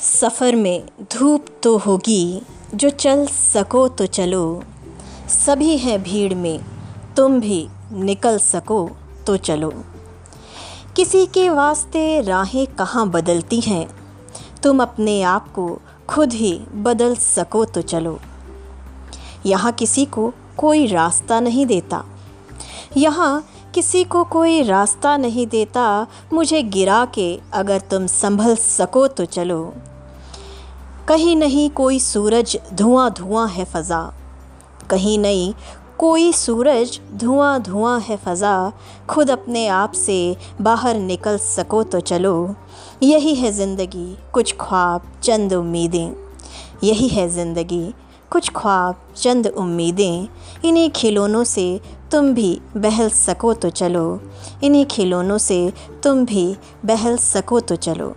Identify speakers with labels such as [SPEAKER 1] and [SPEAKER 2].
[SPEAKER 1] सफ़र में धूप तो होगी, जो चल सको तो चलो। सभी हैं भीड़ में, तुम भी निकल सको तो चलो। किसी के वास्ते राहें कहाँ बदलती हैं? तुम अपने आप को खुद ही बदल सको तो चलो। यहाँ किसी को कोई रास्ता नहीं देता। यहाँ किसी को कोई रास्ता नहीं देता, मुझे गिरा के अगर तुम संभल सको तो चलो। कहीं नहीं कोई सूरज धुआँ धुआँ है फ़ज़ा। कहीं नहीं कोई सूरज धुआँ धुआँ है फ़ज़ा। खुद अपने आप से बाहर निकल सको तो चलो। यही है ज़िंदगी, कुछ ख्वाब, चंद उम्मीदें। यही है ज़िंदगी कुछ ख्वाब, चंद उम्मीदें। इन्हीं खिलौनों से तुम भी बहल सको तो चलो। इन्हीं खिलौनों से तुम भी बहल सको तो चलो।